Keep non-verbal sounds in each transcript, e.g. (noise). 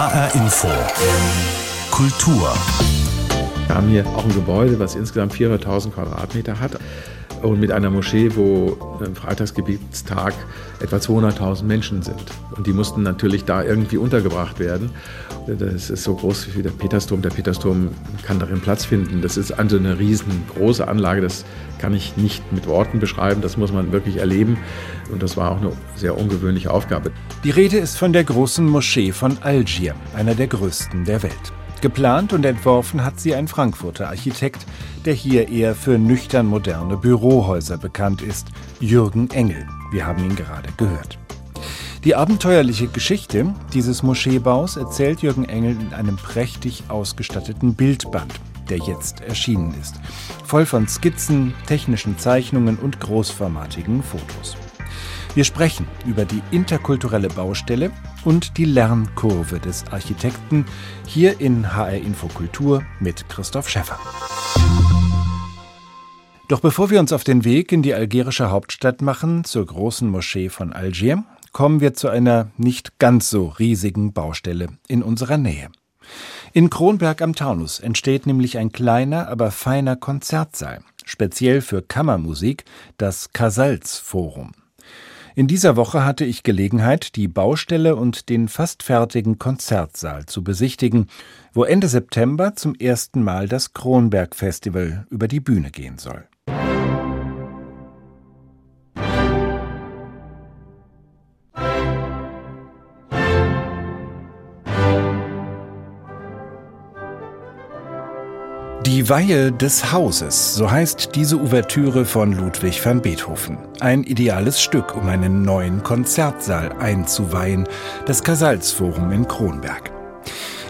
HR Info. Kultur. Wir haben hier auch ein Gebäude, was insgesamt 400.000 Quadratmeter hat und mit einer Moschee, wo am Freitagsgebietstag etwa 200.000 Menschen sind. Und die mussten natürlich da irgendwie untergebracht werden. Das ist so groß wie der Petersdom. Der Petersdom kann darin Platz finden. Das ist also eine riesengroße Anlage. Das kann ich nicht mit Worten beschreiben. Das muss man wirklich erleben. Und das war auch eine sehr ungewöhnliche Aufgabe. Die Rede ist von der großen Moschee von Algier, einer der größten der Welt. Geplant und entworfen hat sie ein Frankfurter Architekt, der hier eher für nüchtern moderne Bürohäuser bekannt ist, Jürgen Engel. Wir haben ihn gerade gehört. Die abenteuerliche Geschichte dieses Moscheebaus erzählt Jürgen Engel in einem prächtig ausgestatteten Bildband, der jetzt erschienen ist, voll von Skizzen, technischen Zeichnungen und großformatigen Fotos. Wir sprechen über die interkulturelle Baustelle und die Lernkurve des Architekten hier in HR Infokultur mit Christoph Schäffer. Doch bevor wir uns auf den Weg in die algerische Hauptstadt machen, zur großen Moschee von Algier, kommen wir zu einer nicht ganz so riesigen Baustelle in unserer Nähe. In Kronberg am Taunus entsteht nämlich ein kleiner, aber feiner Konzertsaal, speziell für Kammermusik, das Casals Forum. In dieser Woche hatte ich Gelegenheit, die Baustelle und den fast fertigen Konzertsaal zu besichtigen, wo Ende September zum ersten Mal das Kronberg Festival über die Bühne gehen soll. Die Weihe des Hauses, so heißt diese Ouvertüre von Ludwig van Beethoven. Ein ideales Stück, um einen neuen Konzertsaal einzuweihen, das Casalsforum in Kronberg.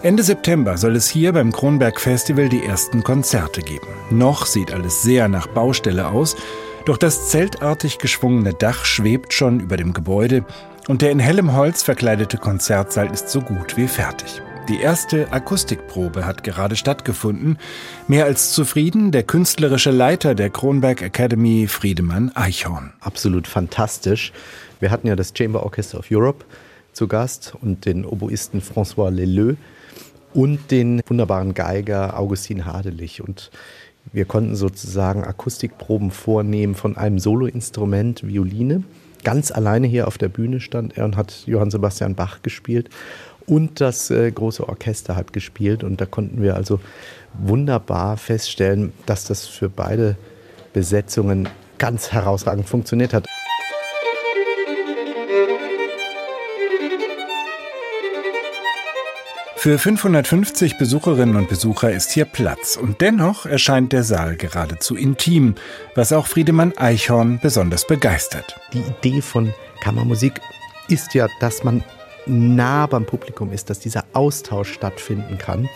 Ende September soll es hier beim Kronberg Festival die ersten Konzerte geben. Noch sieht alles sehr nach Baustelle aus, doch das zeltartig geschwungene Dach schwebt schon über dem Gebäude und der in hellem Holz verkleidete Konzertsaal ist so gut wie fertig. Die erste Akustikprobe hat gerade stattgefunden. Mehr als zufrieden der künstlerische Leiter der Kronberg Academy, Friedemann Eichhorn. Absolut fantastisch. Wir hatten ja das Chamber Orchestra of Europe zu Gast und den Oboisten François Leleu und den wunderbaren Geiger Augustin Hadelich. Und wir konnten sozusagen Akustikproben vornehmen von einem Soloinstrument, Violine. Ganz alleine hier auf der Bühne stand er und hat Johann Sebastian Bach gespielt und das äh, große Orchester hat gespielt. Und da konnten wir also wunderbar feststellen, dass das für beide Besetzungen ganz herausragend funktioniert hat. Für 550 Besucherinnen und Besucher ist hier Platz und dennoch erscheint der Saal geradezu intim, was auch Friedemann Eichhorn besonders begeistert. Die Idee von Kammermusik ist ja, dass man nah beim Publikum ist, dass dieser Austausch stattfinden kann.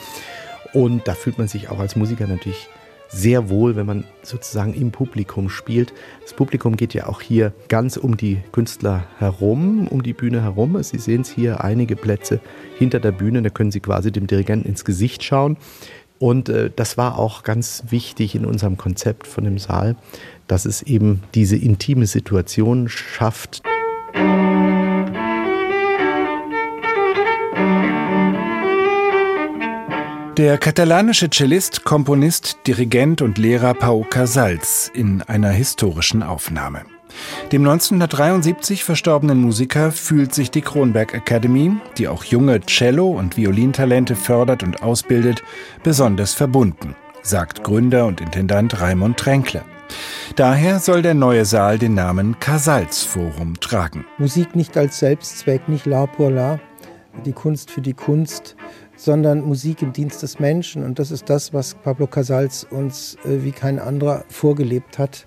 Und da fühlt man sich auch als Musiker natürlich sehr wohl, wenn man sozusagen im Publikum spielt. Das Publikum geht ja auch hier ganz um die Künstler herum, um die Bühne herum. Sie sehen es hier einige Plätze hinter der Bühne, da können Sie quasi dem Dirigenten ins Gesicht schauen. Und äh, das war auch ganz wichtig in unserem Konzept von dem Saal, dass es eben diese intime Situation schafft. Der katalanische Cellist, Komponist, Dirigent und Lehrer Pau Casals in einer historischen Aufnahme. Dem 1973 verstorbenen Musiker fühlt sich die Kronberg Academy, die auch junge Cello- und Violintalente fördert und ausbildet, besonders verbunden, sagt Gründer und Intendant Raimund Tränkler. Daher soll der neue Saal den Namen Casals Forum tragen. Musik nicht als Selbstzweck, nicht la pour la, die Kunst für die Kunst, sondern Musik im Dienst des Menschen. Und das ist das, was Pablo Casals uns äh, wie kein anderer vorgelebt hat.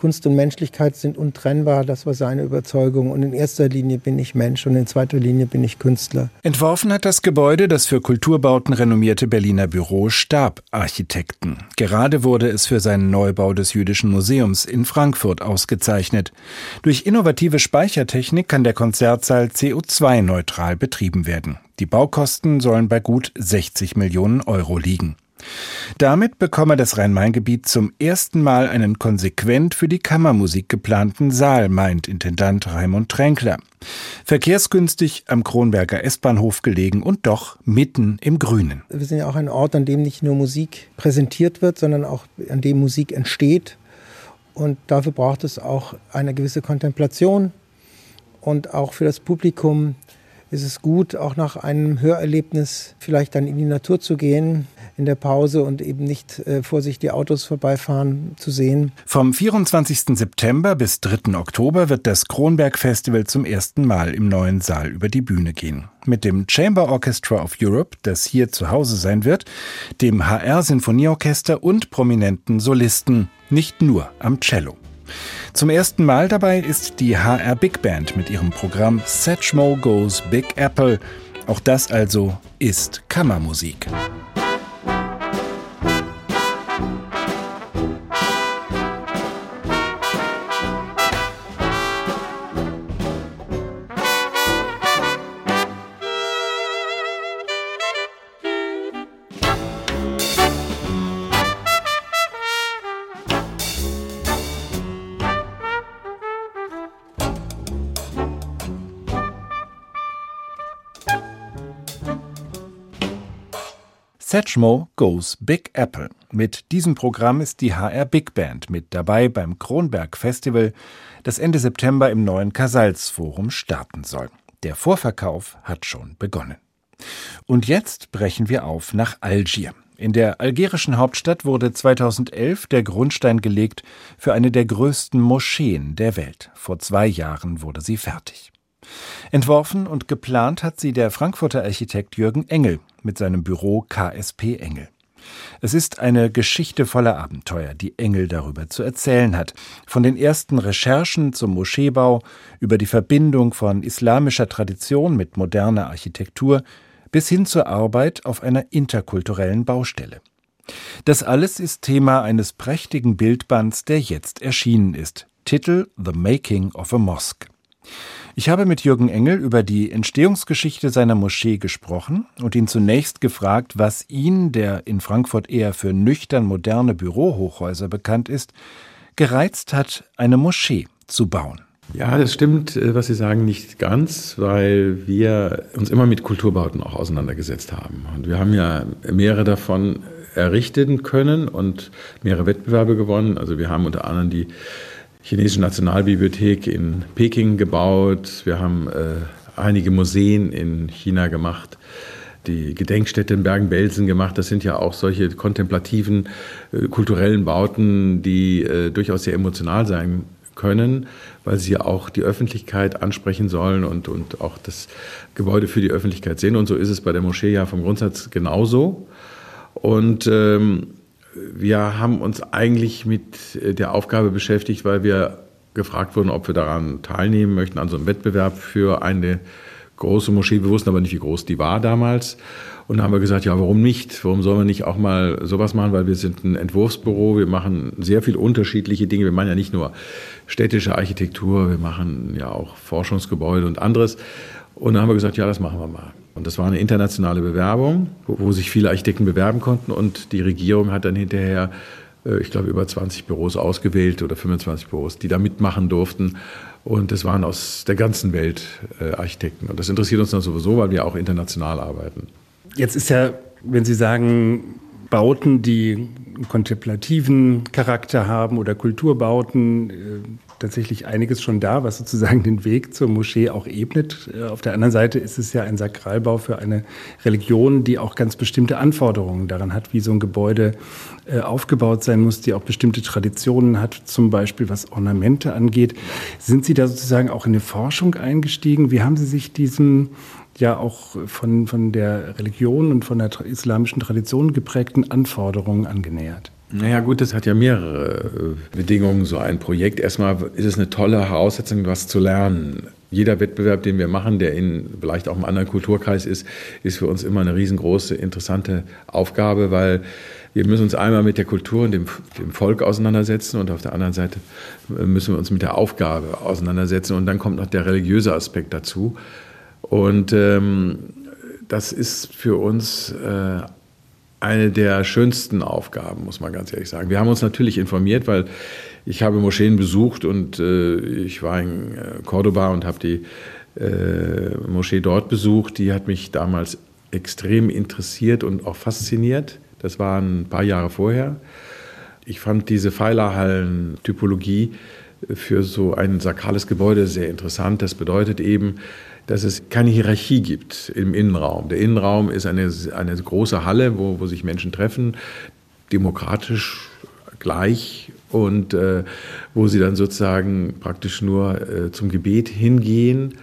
Kunst und Menschlichkeit sind untrennbar, das war seine Überzeugung. Und in erster Linie bin ich Mensch und in zweiter Linie bin ich Künstler. Entworfen hat das Gebäude das für Kulturbauten renommierte Berliner Büro Stab Architekten. Gerade wurde es für seinen Neubau des Jüdischen Museums in Frankfurt ausgezeichnet. Durch innovative Speichertechnik kann der Konzertsaal CO2-neutral betrieben werden. Die Baukosten sollen bei gut 60 Millionen Euro liegen. Damit bekomme das Rhein-Main-Gebiet zum ersten Mal einen konsequent für die Kammermusik geplanten Saal, meint Intendant Raimund Tränkler. Verkehrsgünstig am Kronberger S-Bahnhof gelegen und doch mitten im Grünen. Wir sind ja auch ein Ort, an dem nicht nur Musik präsentiert wird, sondern auch an dem Musik entsteht. Und dafür braucht es auch eine gewisse Kontemplation. Und auch für das Publikum ist es gut, auch nach einem Hörerlebnis vielleicht dann in die Natur zu gehen, in der Pause und eben nicht äh, vor sich die Autos vorbeifahren zu sehen. Vom 24. September bis 3. Oktober wird das Kronberg Festival zum ersten Mal im neuen Saal über die Bühne gehen. Mit dem Chamber Orchestra of Europe, das hier zu Hause sein wird, dem HR Sinfonieorchester und prominenten Solisten, nicht nur am Cello. Zum ersten Mal dabei ist die HR Big Band mit ihrem Programm Satchmo Goes Big Apple. Auch das also ist Kammermusik. Satchmo Goes Big Apple. Mit diesem Programm ist die HR Big Band mit dabei beim Kronberg Festival, das Ende September im neuen Casals Forum starten soll. Der Vorverkauf hat schon begonnen. Und jetzt brechen wir auf nach Algier. In der algerischen Hauptstadt wurde 2011 der Grundstein gelegt für eine der größten Moscheen der Welt. Vor zwei Jahren wurde sie fertig. Entworfen und geplant hat sie der Frankfurter Architekt Jürgen Engel mit seinem Büro KSP Engel. Es ist eine Geschichte voller Abenteuer, die Engel darüber zu erzählen hat. Von den ersten Recherchen zum Moscheebau über die Verbindung von islamischer Tradition mit moderner Architektur bis hin zur Arbeit auf einer interkulturellen Baustelle. Das alles ist Thema eines prächtigen Bildbands, der jetzt erschienen ist. Titel The Making of a Mosque. Ich habe mit Jürgen Engel über die Entstehungsgeschichte seiner Moschee gesprochen und ihn zunächst gefragt, was ihn, der in Frankfurt eher für nüchtern moderne Bürohochhäuser bekannt ist, gereizt hat, eine Moschee zu bauen. Ja, das stimmt, äh, was Sie sagen, nicht ganz, weil wir uns immer mit Kulturbauten auch auseinandergesetzt haben. Und wir haben ja mehrere davon errichten können und mehrere Wettbewerbe gewonnen. Also wir haben unter anderem die chinesische Nationalbibliothek in Peking gebaut. Wir haben äh, einige Museen in China gemacht die Gedenkstätte in Bergen-Belsen gemacht. Das sind ja auch solche kontemplativen, äh, kulturellen Bauten, die äh, durchaus sehr emotional sein können, weil sie ja auch die Öffentlichkeit ansprechen sollen und, und auch das Gebäude für die Öffentlichkeit sehen. Und so ist es bei der Moschee ja vom Grundsatz genauso. Und ähm, wir haben uns eigentlich mit äh, der Aufgabe beschäftigt, weil wir gefragt wurden, ob wir daran teilnehmen möchten, an so einem Wettbewerb für eine große Moschee. Wir wussten aber nicht, wie groß die war damals. Und da haben wir gesagt, ja, warum nicht? Warum sollen wir nicht auch mal sowas machen? Weil wir sind ein Entwurfsbüro, wir machen sehr viel unterschiedliche Dinge. Wir machen ja nicht nur städtische Architektur, wir machen ja auch Forschungsgebäude und anderes. Und da haben wir gesagt, ja, das machen wir mal. Und das war eine internationale Bewerbung, wo, wo sich viele Architekten bewerben konnten. Und die Regierung hat dann hinterher, äh, ich glaube, über 20 Büros ausgewählt oder 25 Büros, die da mitmachen durften. Und das waren aus der ganzen Welt äh, Architekten. Und das interessiert uns dann sowieso, weil wir auch international arbeiten. Jetzt ist ja, wenn Sie sagen, Bauten, die kontemplativen Charakter haben oder Kulturbauten, äh, tatsächlich einiges schon da, was sozusagen den Weg zur Moschee auch ebnet. Äh, auf der anderen Seite ist es ja ein Sakralbau für eine Religion, die auch ganz bestimmte Anforderungen daran hat, wie so ein Gebäude äh, aufgebaut sein muss, die auch bestimmte Traditionen hat, zum Beispiel was Ornamente angeht. Sind Sie da sozusagen auch in eine Forschung eingestiegen? Wie haben Sie sich diesem ja auch von, von der Religion und von der islamischen Tradition geprägten Anforderungen angenähert? Naja gut, das hat ja mehrere äh, Bedingungen, so ein Projekt. Erstmal ist es eine tolle Voraussetzung, was zu lernen. Jeder Wettbewerb, den wir machen, der in vielleicht auch einem anderen Kulturkreis ist, ist für uns immer eine riesengroße, interessante Aufgabe, weil wir müssen uns einmal mit der Kultur und dem, dem Volk auseinandersetzen und auf der anderen Seite äh, müssen wir uns mit der Aufgabe auseinandersetzen und dann kommt noch der religiöse Aspekt dazu. Und ähm, das ist für uns äh, eine der schönsten Aufgaben, muss man ganz ehrlich sagen. Wir haben uns natürlich informiert, weil ich habe Moscheen besucht und äh, ich war in äh, Cordoba und habe die äh, Moschee dort besucht. Die hat mich damals extrem interessiert und auch fasziniert. Das war ein paar Jahre vorher. Ich fand diese Pfeilerhallen-Typologie für so ein sakrales Gebäude sehr interessant. Das bedeutet eben, dass es keine Hierarchie gibt im Innenraum. Der Innenraum ist eine, eine große Halle, wo, wo sich Menschen treffen, demokratisch gleich und äh, wo sie dann sozusagen praktisch nur äh, zum Gebet hingehen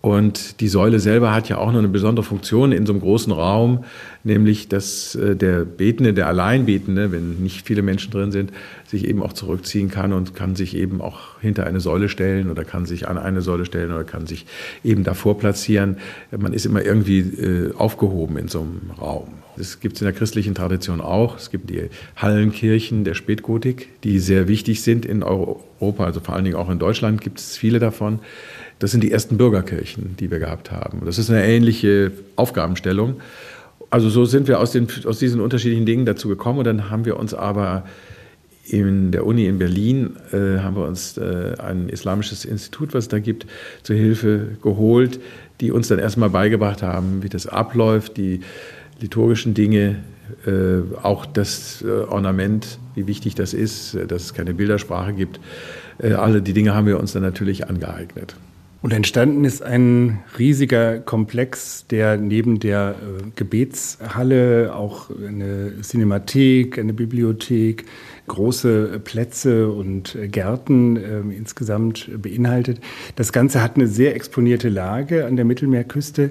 und die Säule selber hat ja auch noch eine besondere Funktion in so einem großen Raum, nämlich dass äh, der Betende, der Alleinbetende, wenn nicht viele Menschen drin sind, sich eben auch zurückziehen kann und kann sich eben auch hinter eine Säule stellen oder kann sich an eine Säule stellen oder kann sich eben davor platzieren. Man ist immer irgendwie äh, aufgehoben in so einem Raum. Das gibt es in der christlichen Tradition auch. Es gibt die Hallenkirchen der Spätgotik, die sehr wichtig sind in Europa, also vor allen Dingen auch in Deutschland gibt es viele davon. Das sind die ersten Bürgerkirchen, die wir gehabt haben. Das ist eine ähnliche Aufgabenstellung. Also so sind wir aus, den, aus diesen unterschiedlichen Dingen dazu gekommen und dann haben wir uns aber in der Uni in Berlin äh, haben wir uns äh, ein islamisches Institut, was es da gibt, zur Hilfe geholt, die uns dann erstmal beigebracht haben, wie das abläuft, die liturgischen Dinge, auch das äh, Ornament, wie wichtig das ist, äh, dass es keine Bildersprache gibt. Äh, alle die Dinge haben wir uns dann natürlich angeeignet. Und entstanden ist ein riesiger Komplex, der neben der äh, Gebetshalle auch eine Cinemathek, eine Bibliothek, große Plätze und äh, Gärten äh, insgesamt beinhaltet. Das Ganze hat eine sehr exponierte Lage an der Mittelmeerküste.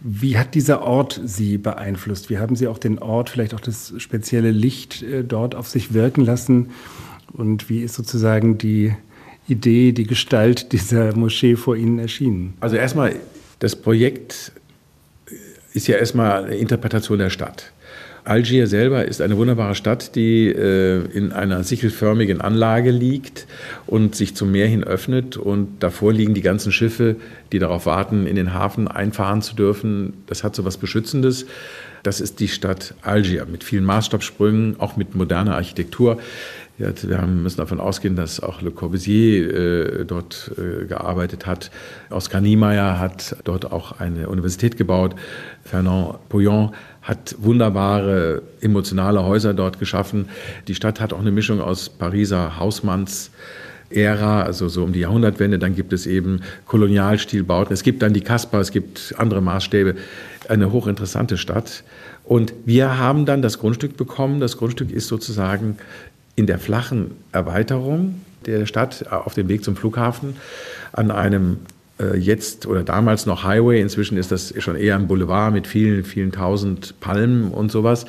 Wie hat dieser Ort Sie beeinflusst? Wie haben Sie auch den Ort, vielleicht auch das spezielle Licht äh, dort auf sich wirken lassen? Und wie ist sozusagen die Idee, die Gestalt (laughs) dieser Moschee vor Ihnen erschienen? Also erstmal, das Projekt ist ja erstmal eine Interpretation der Stadt. Algier selber ist eine wunderbare Stadt, die äh, in einer sichelförmigen Anlage liegt und sich zum Meer hin öffnet. Und davor liegen die ganzen Schiffe, die darauf warten, in den Hafen einfahren zu dürfen. Das hat so was Beschützendes. Das ist die Stadt Algier mit vielen Maßstabsprüngen, auch mit moderner Architektur. Ja, wir müssen davon ausgehen, dass auch Le Corbusier äh, dort äh, gearbeitet hat. Oskar Niemeyer hat dort auch eine Universität gebaut. Fernand Pouillon hat wunderbare emotionale Häuser dort geschaffen. Die Stadt hat auch eine Mischung aus Pariser Hausmanns. Ära, also so um die Jahrhundertwende, dann gibt es eben Kolonialstilbauten, es gibt dann die Kasper, es gibt andere Maßstäbe, eine hochinteressante Stadt. Und wir haben dann das Grundstück bekommen. Das Grundstück ist sozusagen in der flachen Erweiterung der Stadt auf dem Weg zum Flughafen an einem äh, jetzt oder damals noch Highway, inzwischen ist das schon eher ein Boulevard mit vielen, vielen tausend Palmen und sowas.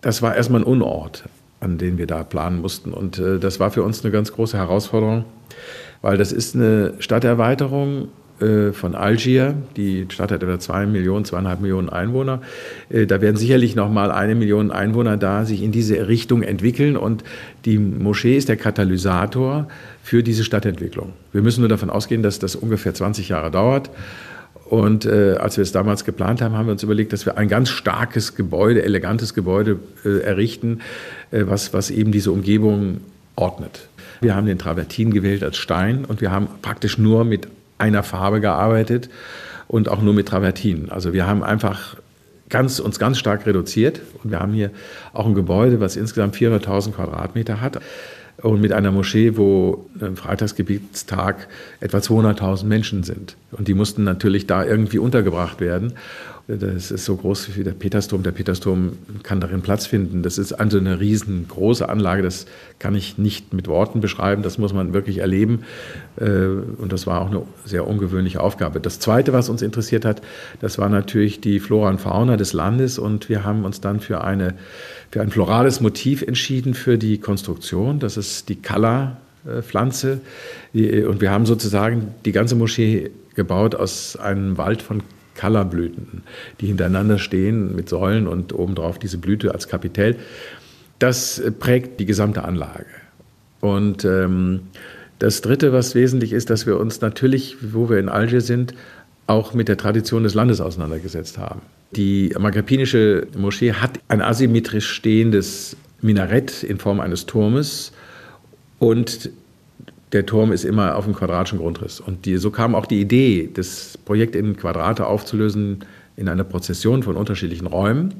Das war erstmal ein Unort, an den wir da planen mussten. Und äh, das war für uns eine ganz große Herausforderung, weil das ist eine Stadterweiterung äh, von Algier. Die Stadt hat etwa zwei Millionen, zweieinhalb Millionen Einwohner. Äh, da werden sicherlich noch mal eine Million Einwohner da sich in diese Richtung entwickeln und die Moschee ist der Katalysator für diese Stadtentwicklung. Wir müssen nur davon ausgehen, dass das ungefähr 20 Jahre dauert. Und äh, als wir es damals geplant haben, haben wir uns überlegt, dass wir ein ganz starkes Gebäude, elegantes Gebäude äh, errichten, äh, was, was eben diese Umgebung ordnet. Wir haben den Travertin gewählt als Stein und wir haben praktisch nur mit einer Farbe gearbeitet und auch nur mit Travertin. Also wir haben einfach ganz, uns ganz stark reduziert und wir haben hier auch ein Gebäude, was insgesamt 400.000 Quadratmeter hat und mit einer Moschee, wo im Freitagsgebietstag etwa 200.000 Menschen sind. Und die mussten natürlich da irgendwie untergebracht werden. Das ist so groß wie der Petersdom. Der Petersdom kann darin Platz finden. Das ist also eine riesengroße Anlage. Das kann ich nicht mit Worten beschreiben. Das muss man wirklich erleben. Äh, und das war auch eine sehr ungewöhnliche Aufgabe. Das Zweite, was uns interessiert hat, das war natürlich die Flora und Fauna des Landes. Und wir haben uns dann für, eine, für ein florales Motiv entschieden für die Konstruktion. Das ist die Kalla-Pflanze. Und wir haben sozusagen die ganze Moschee gebaut aus einem Wald von Kallerblüten, die hintereinander stehen mit Säulen und obendrauf diese Blüte als Kapitell. Das prägt die gesamte Anlage. Und ähm, das Dritte, was wesentlich ist, dass wir uns natürlich, wo wir in Alger sind, auch mit der Tradition des Landes auseinandergesetzt haben. Die magapinische Moschee hat ein asymmetrisch stehendes Minarett in Form eines Turmes und der Turm ist immer auf einem quadratischen Grundriss. Und die, so kam auch die Idee, das Projekt in Quadrate aufzulösen in einer Prozession von unterschiedlichen Räumen.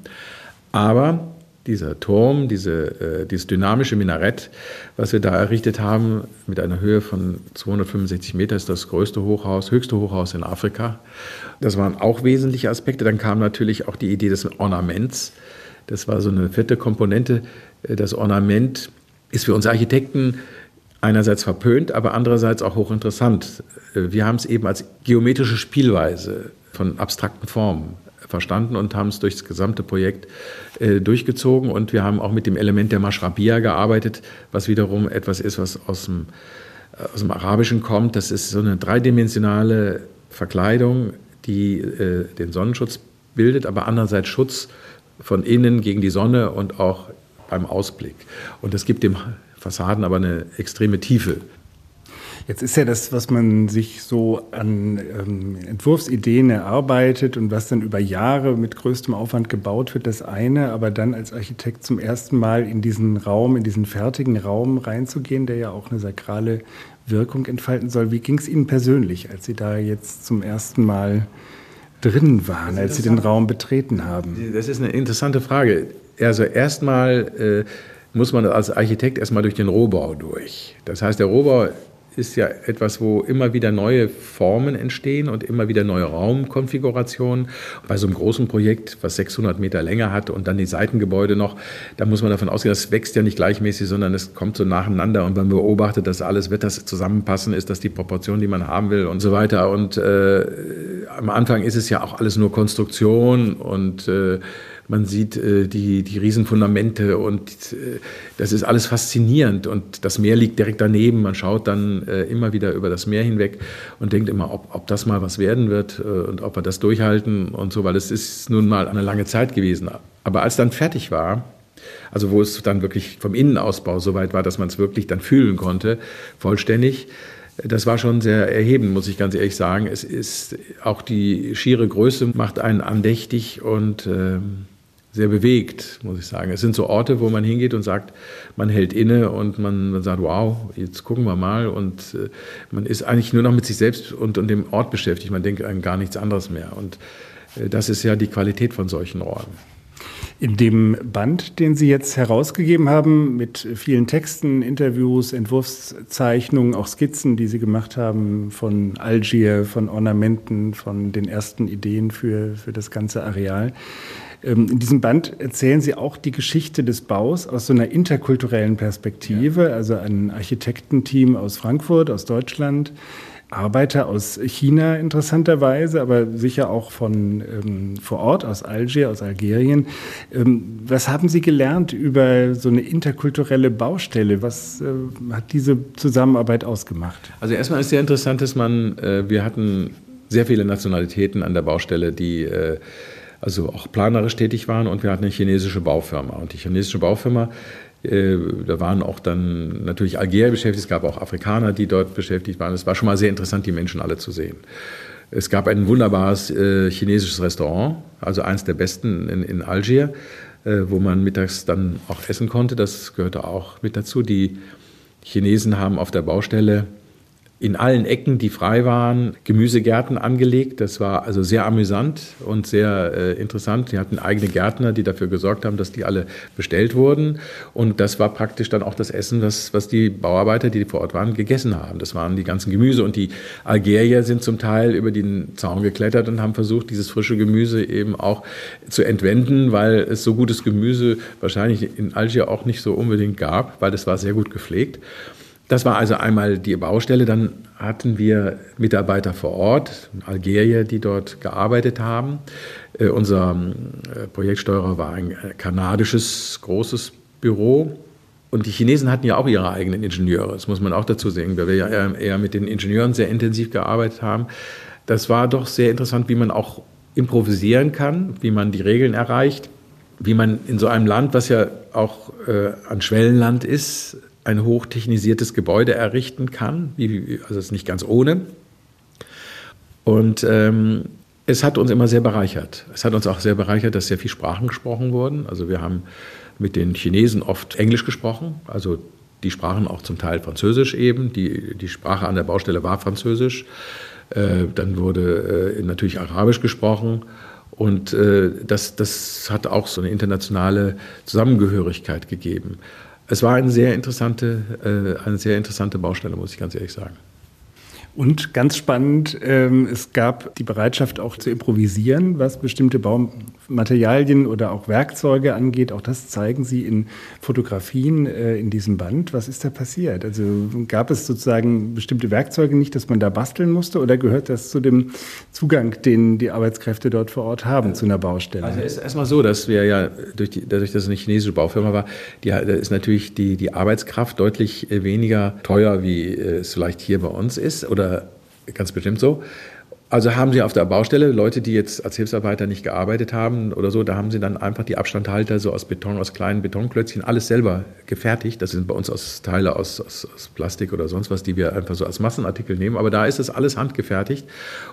Aber dieser Turm, diese, äh, dieses dynamische Minarett, was wir da errichtet haben, mit einer Höhe von 265 Meter, ist das größte Hochhaus, höchste Hochhaus in Afrika. Das waren auch wesentliche Aspekte. Dann kam natürlich auch die Idee des Ornaments. Das war so eine vierte Komponente. Äh, das Ornament ist für uns Architekten einerseits verpönt, aber andererseits auch hochinteressant. Äh, wir haben es eben als geometrische Spielweise von abstrakten Formen verstanden und haben es durch das gesamte Projekt äh, durchgezogen. Und wir haben auch mit dem Element der Mashrabia gearbeitet, was wiederum etwas ist, was aus dem, äh, aus dem Arabischen kommt. Das ist so eine dreidimensionale Verkleidung, die äh, den Sonnenschutz bildet, aber andererseits Schutz von innen gegen die Sonne und auch beim Ausblick. Und das gibt dem Fassaden aber eine extreme Tiefe. Jetzt ist ja das, was man sich so an ähm, Entwurfsideen erarbeitet und was dann über Jahre mit größtem Aufwand gebaut wird, das eine, aber dann als Architekt zum ersten Mal in diesen Raum, in diesen fertigen Raum reinzugehen, der ja auch eine sakrale Wirkung entfalten soll. Wie ging es Ihnen persönlich, als Sie da jetzt zum ersten Mal drin waren, als Sie den Raum betreten haben? Das ist eine interessante Frage. Also erstmal äh, muss man als Architekt erstmal durch den Rohbau durch. Das heißt, der Rohbau ist ja etwas, wo immer wieder neue Formen entstehen und immer wieder neue Raumkonfigurationen. Bei so einem großen Projekt, was 600 Meter Länge hat und dann die Seitengebäude noch, da muss man davon ausgehen, das wächst ja nicht gleichmäßig, sondern es kommt so nacheinander und man beobachtet, dass alles wird das zusammenpassen, ist das die Proportion, die man haben will und so weiter. Und äh, am Anfang ist es ja auch alles nur Konstruktion und äh, man sieht äh, die, die Riesenfundamente und äh, das ist alles faszinierend. Und das Meer liegt direkt daneben. Man schaut dann äh, immer wieder über das Meer hinweg und denkt immer, ob, ob das mal was werden wird äh, und ob wir das durchhalten und so, weil es ist nun mal eine lange Zeit gewesen. Aber als dann fertig war, also wo es dann wirklich vom Innenausbau so weit war, dass man es wirklich dann fühlen konnte, vollständig, das war schon sehr erhebend, muss ich ganz ehrlich sagen. Es ist auch die schiere Größe macht einen andächtig und ähm, sehr bewegt, muss ich sagen. Es sind so Orte, wo man hingeht und sagt, man hält inne und man, man sagt, wow, jetzt gucken wir mal. Und äh, man ist eigentlich nur noch mit sich selbst und, und dem Ort beschäftigt. Man denkt an gar nichts anderes mehr. Und äh, das ist ja die Qualität von solchen Orten. In dem Band, den Sie jetzt herausgegeben haben, mit vielen Texten, Interviews, Entwurfszeichnungen, auch Skizzen, die Sie gemacht haben von Algier, von Ornamenten, von den ersten Ideen für, für das ganze Areal, in diesem Band erzählen Sie auch die Geschichte des Baus aus so einer interkulturellen Perspektive, ja. also ein Architektenteam aus Frankfurt, aus Deutschland, Arbeiter aus China interessanterweise, aber sicher auch von ähm, vor Ort, aus Algier, aus Algerien. Ähm, was haben Sie gelernt über so eine interkulturelle Baustelle? Was äh, hat diese Zusammenarbeit ausgemacht? Also erstmal ist sehr interessant, dass man, äh, wir hatten sehr viele Nationalitäten an der Baustelle, die äh, also auch planerisch tätig waren und wir hatten eine chinesische Baufirma. Und die chinesische Baufirma, äh, da waren auch dann natürlich Algerier beschäftigt, es gab auch Afrikaner, die dort beschäftigt waren. Es war schon mal sehr interessant, die Menschen alle zu sehen. Es gab ein wunderbares äh, chinesisches Restaurant, also eines der besten in, in Algier, äh, wo man mittags dann auch essen konnte. Das gehörte auch mit dazu. Die Chinesen haben auf der Baustelle in allen Ecken, die frei waren, Gemüsegärten angelegt. Das war also sehr amüsant und sehr äh, interessant. Die hatten eigene Gärtner, die dafür gesorgt haben, dass die alle bestellt wurden. Und das war praktisch dann auch das Essen, was, was die Bauarbeiter, die vor Ort waren, gegessen haben. Das waren die ganzen Gemüse. Und die Algerier sind zum Teil über den Zaun geklettert und haben versucht, dieses frische Gemüse eben auch zu entwenden, weil es so gutes Gemüse wahrscheinlich in Algier auch nicht so unbedingt gab, weil das war sehr gut gepflegt. Das war also einmal die Baustelle. Dann hatten wir Mitarbeiter vor Ort, Algerier, die dort gearbeitet haben. Äh, unser äh, Projektsteuerer war ein äh, kanadisches großes Büro. Und die Chinesen hatten ja auch ihre eigenen Ingenieure, das muss man auch dazu sehen, weil wir ja eher, eher mit den Ingenieuren sehr intensiv gearbeitet haben. Das war doch sehr interessant, wie man auch improvisieren kann, wie man die Regeln erreicht, wie man in so einem Land, was ja auch äh, ein Schwellenland ist, ein hochtechnisiertes Gebäude errichten kann. Also es ist nicht ganz ohne. Und ähm, es hat uns immer sehr bereichert. Es hat uns auch sehr bereichert, dass sehr viele Sprachen gesprochen wurden. Also wir haben mit den Chinesen oft Englisch gesprochen, also die sprachen auch zum Teil Französisch eben. Die, die Sprache an der Baustelle war Französisch. Äh, dann wurde äh, natürlich Arabisch gesprochen. Und äh, das, das hat auch so eine internationale Zusammengehörigkeit gegeben. Es war eine sehr interessante, äh, eine sehr interessante Baustelle, muss ich ganz ehrlich sagen. Und ganz spannend, ähm, es gab die Bereitschaft auch zu improvisieren, was bestimmte Baumaterialien oder auch Werkzeuge angeht. Auch das zeigen Sie in Fotografien äh, in diesem Band. Was ist da passiert? Also gab es sozusagen bestimmte Werkzeuge nicht, dass man da basteln musste oder gehört das zu dem Zugang, den die Arbeitskräfte dort vor Ort haben zu einer Baustelle? Also ist erstmal so, dass wir ja durch die, dadurch, dass es eine chinesische Baufirma war, die, da ist natürlich die, die Arbeitskraft deutlich äh, weniger teuer, wie äh, es vielleicht hier bei uns ist oder ganz bestimmt so. Also haben sie auf der Baustelle Leute, die jetzt als Hilfsarbeiter nicht gearbeitet haben oder so, da haben sie dann einfach die Abstandhalter so aus Beton, aus kleinen Betonklötzchen, alles selber gefertigt. Das sind bei uns aus Teile aus, aus, aus Plastik oder sonst was, die wir einfach so als Massenartikel nehmen. Aber da ist es alles handgefertigt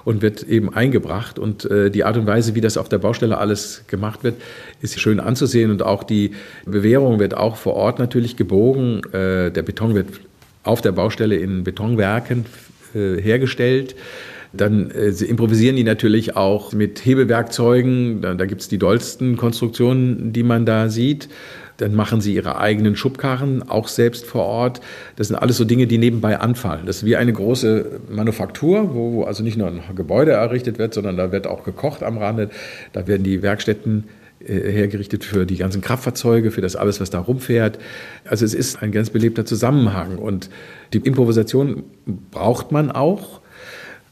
und wird eben eingebracht. Und äh, die Art und Weise, wie das auf der Baustelle alles gemacht wird, ist schön anzusehen. Und auch die Bewährung wird auch vor Ort natürlich gebogen. Äh, der Beton wird auf der Baustelle in Betonwerken äh, hergestellt. Dann äh, improvisieren die natürlich auch mit Hebewerkzeugen. Da, da gibt es die dollsten Konstruktionen, die man da sieht. Dann machen sie ihre eigenen Schubkarren, auch selbst vor Ort. Das sind alles so Dinge, die nebenbei anfallen. Das ist wie eine große Manufaktur, wo, wo also nicht nur ein Gebäude errichtet wird, sondern da wird auch gekocht am Rande. Da werden die Werkstätten äh, hergerichtet für die ganzen Kraftfahrzeuge, für das alles, was da rumfährt. Also es ist ein ganz belebter Zusammenhang und die Improvisation braucht man auch,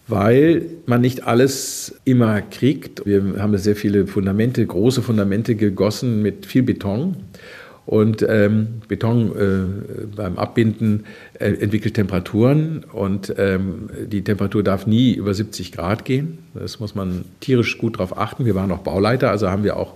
weil man nicht alles immer kriegt. Wir haben sehr viele Fundamente, große Fundamente gegossen mit viel Beton. Und ähm, Beton äh, beim Abbinden äh, entwickelt Temperaturen und ähm, die Temperatur darf nie über 70 Grad gehen. Das muss man tierisch gut darauf achten. Wir waren auch Bauleiter, also haben wir auch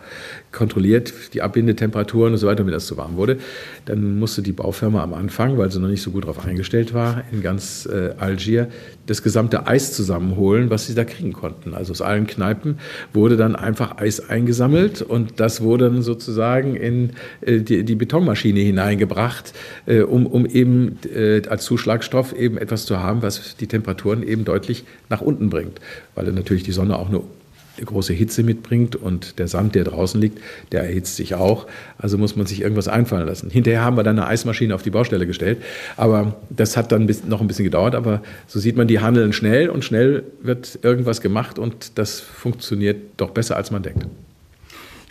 kontrolliert die Abbindetemperaturen und so weiter, damit das zu warm wurde. Dann musste die Baufirma am Anfang, weil sie noch nicht so gut darauf eingestellt war, in ganz äh, Algier das gesamte Eis zusammenholen, was sie da kriegen konnten. Also aus allen Kneipen wurde dann einfach Eis eingesammelt und das wurde dann sozusagen in äh, die, Betonmaschine hineingebracht, äh, um, um eben äh, als Zuschlagstoff eben etwas zu haben, was die Temperaturen eben deutlich nach unten bringt, weil natürlich die Sonne auch eine große Hitze mitbringt und der Sand, der draußen liegt, der erhitzt sich auch. Also muss man sich irgendwas einfallen lassen. Hinterher haben wir dann eine Eismaschine auf die Baustelle gestellt, aber das hat dann noch ein bisschen gedauert. Aber so sieht man, die handeln schnell und schnell wird irgendwas gemacht und das funktioniert doch besser, als man denkt.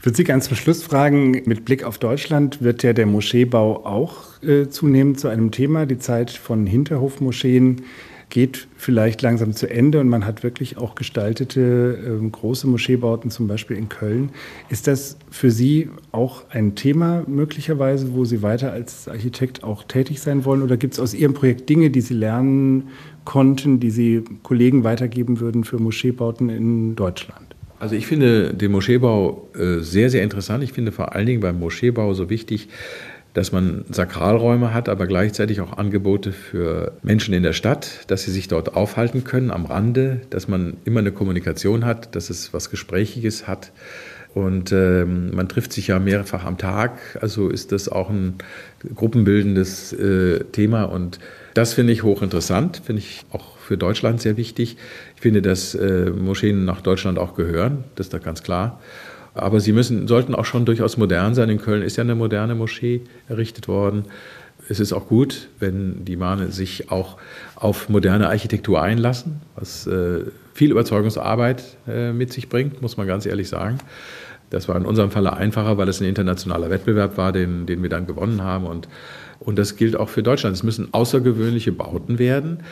Ich würde Sie ganz zum Schluss fragen, mit Blick auf Deutschland wird ja der Moscheebau auch äh, zunehmend zu einem Thema. Die Zeit von Hinterhofmoscheen geht vielleicht langsam zu Ende und man hat wirklich auch gestaltete äh, große Moscheebauten, zum Beispiel in Köln. Ist das für Sie auch ein Thema möglicherweise, wo Sie weiter als Architekt auch tätig sein wollen? Oder gibt es aus Ihrem Projekt Dinge, die Sie lernen konnten, die Sie Kollegen weitergeben würden für Moscheebauten in Deutschland? Also ich finde den Moscheebau äh, sehr, sehr interessant. Ich finde vor allen Dingen beim Moscheebau so wichtig, dass man Sakralräume hat, aber gleichzeitig auch Angebote für Menschen in der Stadt, dass sie sich dort aufhalten können am Rande, dass man immer eine Kommunikation hat, dass es was Gesprächiges hat. Und ähm, man trifft sich ja mehrfach am Tag, also ist das auch ein gruppenbildendes äh, Thema. Und das finde ich hochinteressant, finde ich auch für Deutschland sehr wichtig. Ich finde, dass äh, Moscheen nach Deutschland auch gehören, das ist da ganz klar. Aber sie müssen, sollten auch schon durchaus modern sein. In Köln ist ja eine moderne Moschee errichtet worden. Es ist auch gut, wenn die Mahne sich auch auf moderne Architektur einlassen, was äh, viel Überzeugungsarbeit äh, mit sich bringt, muss man ganz ehrlich sagen. Das war in unserem Falle einfacher, weil es ein internationaler Wettbewerb war, den, den wir dann gewonnen haben. Und, und das gilt auch für Deutschland. Es müssen außergewöhnliche Bauten werden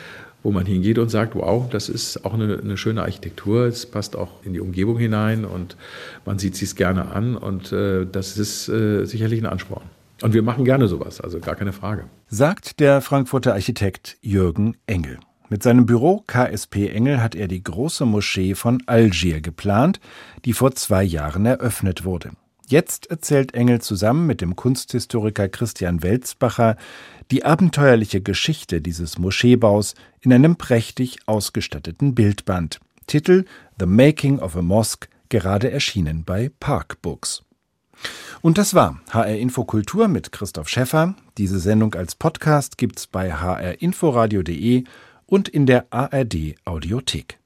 wo man hingeht und sagt, wow, das ist auch eine, eine, schöne Architektur, es passt auch in die Umgebung hinein und man sieht sich gerne an und äh, das ist äh, sicherlich ein Ansporn. Und wir machen gerne sowas, also gar keine Frage. Sagt der Frankfurter Architekt Jürgen Engel. Mit seinem Büro KSP Engel hat er die große Moschee von Algier geplant, die vor zwei Jahren eröffnet wurde. Jetzt erzählt Engel zusammen mit dem Kunsthistoriker Christian Welzbacher die abenteuerliche Geschichte dieses Moscheebaus in einem prächtig ausgestatteten Bildband. Titel The Making of a Mosque, gerade erschienen bei Park Books. Und das war HR Infokultur mit Christoph Schäffer. Diese Sendung als Podcast gibt's bei hrinforadio.de und in der ARD Audiothek.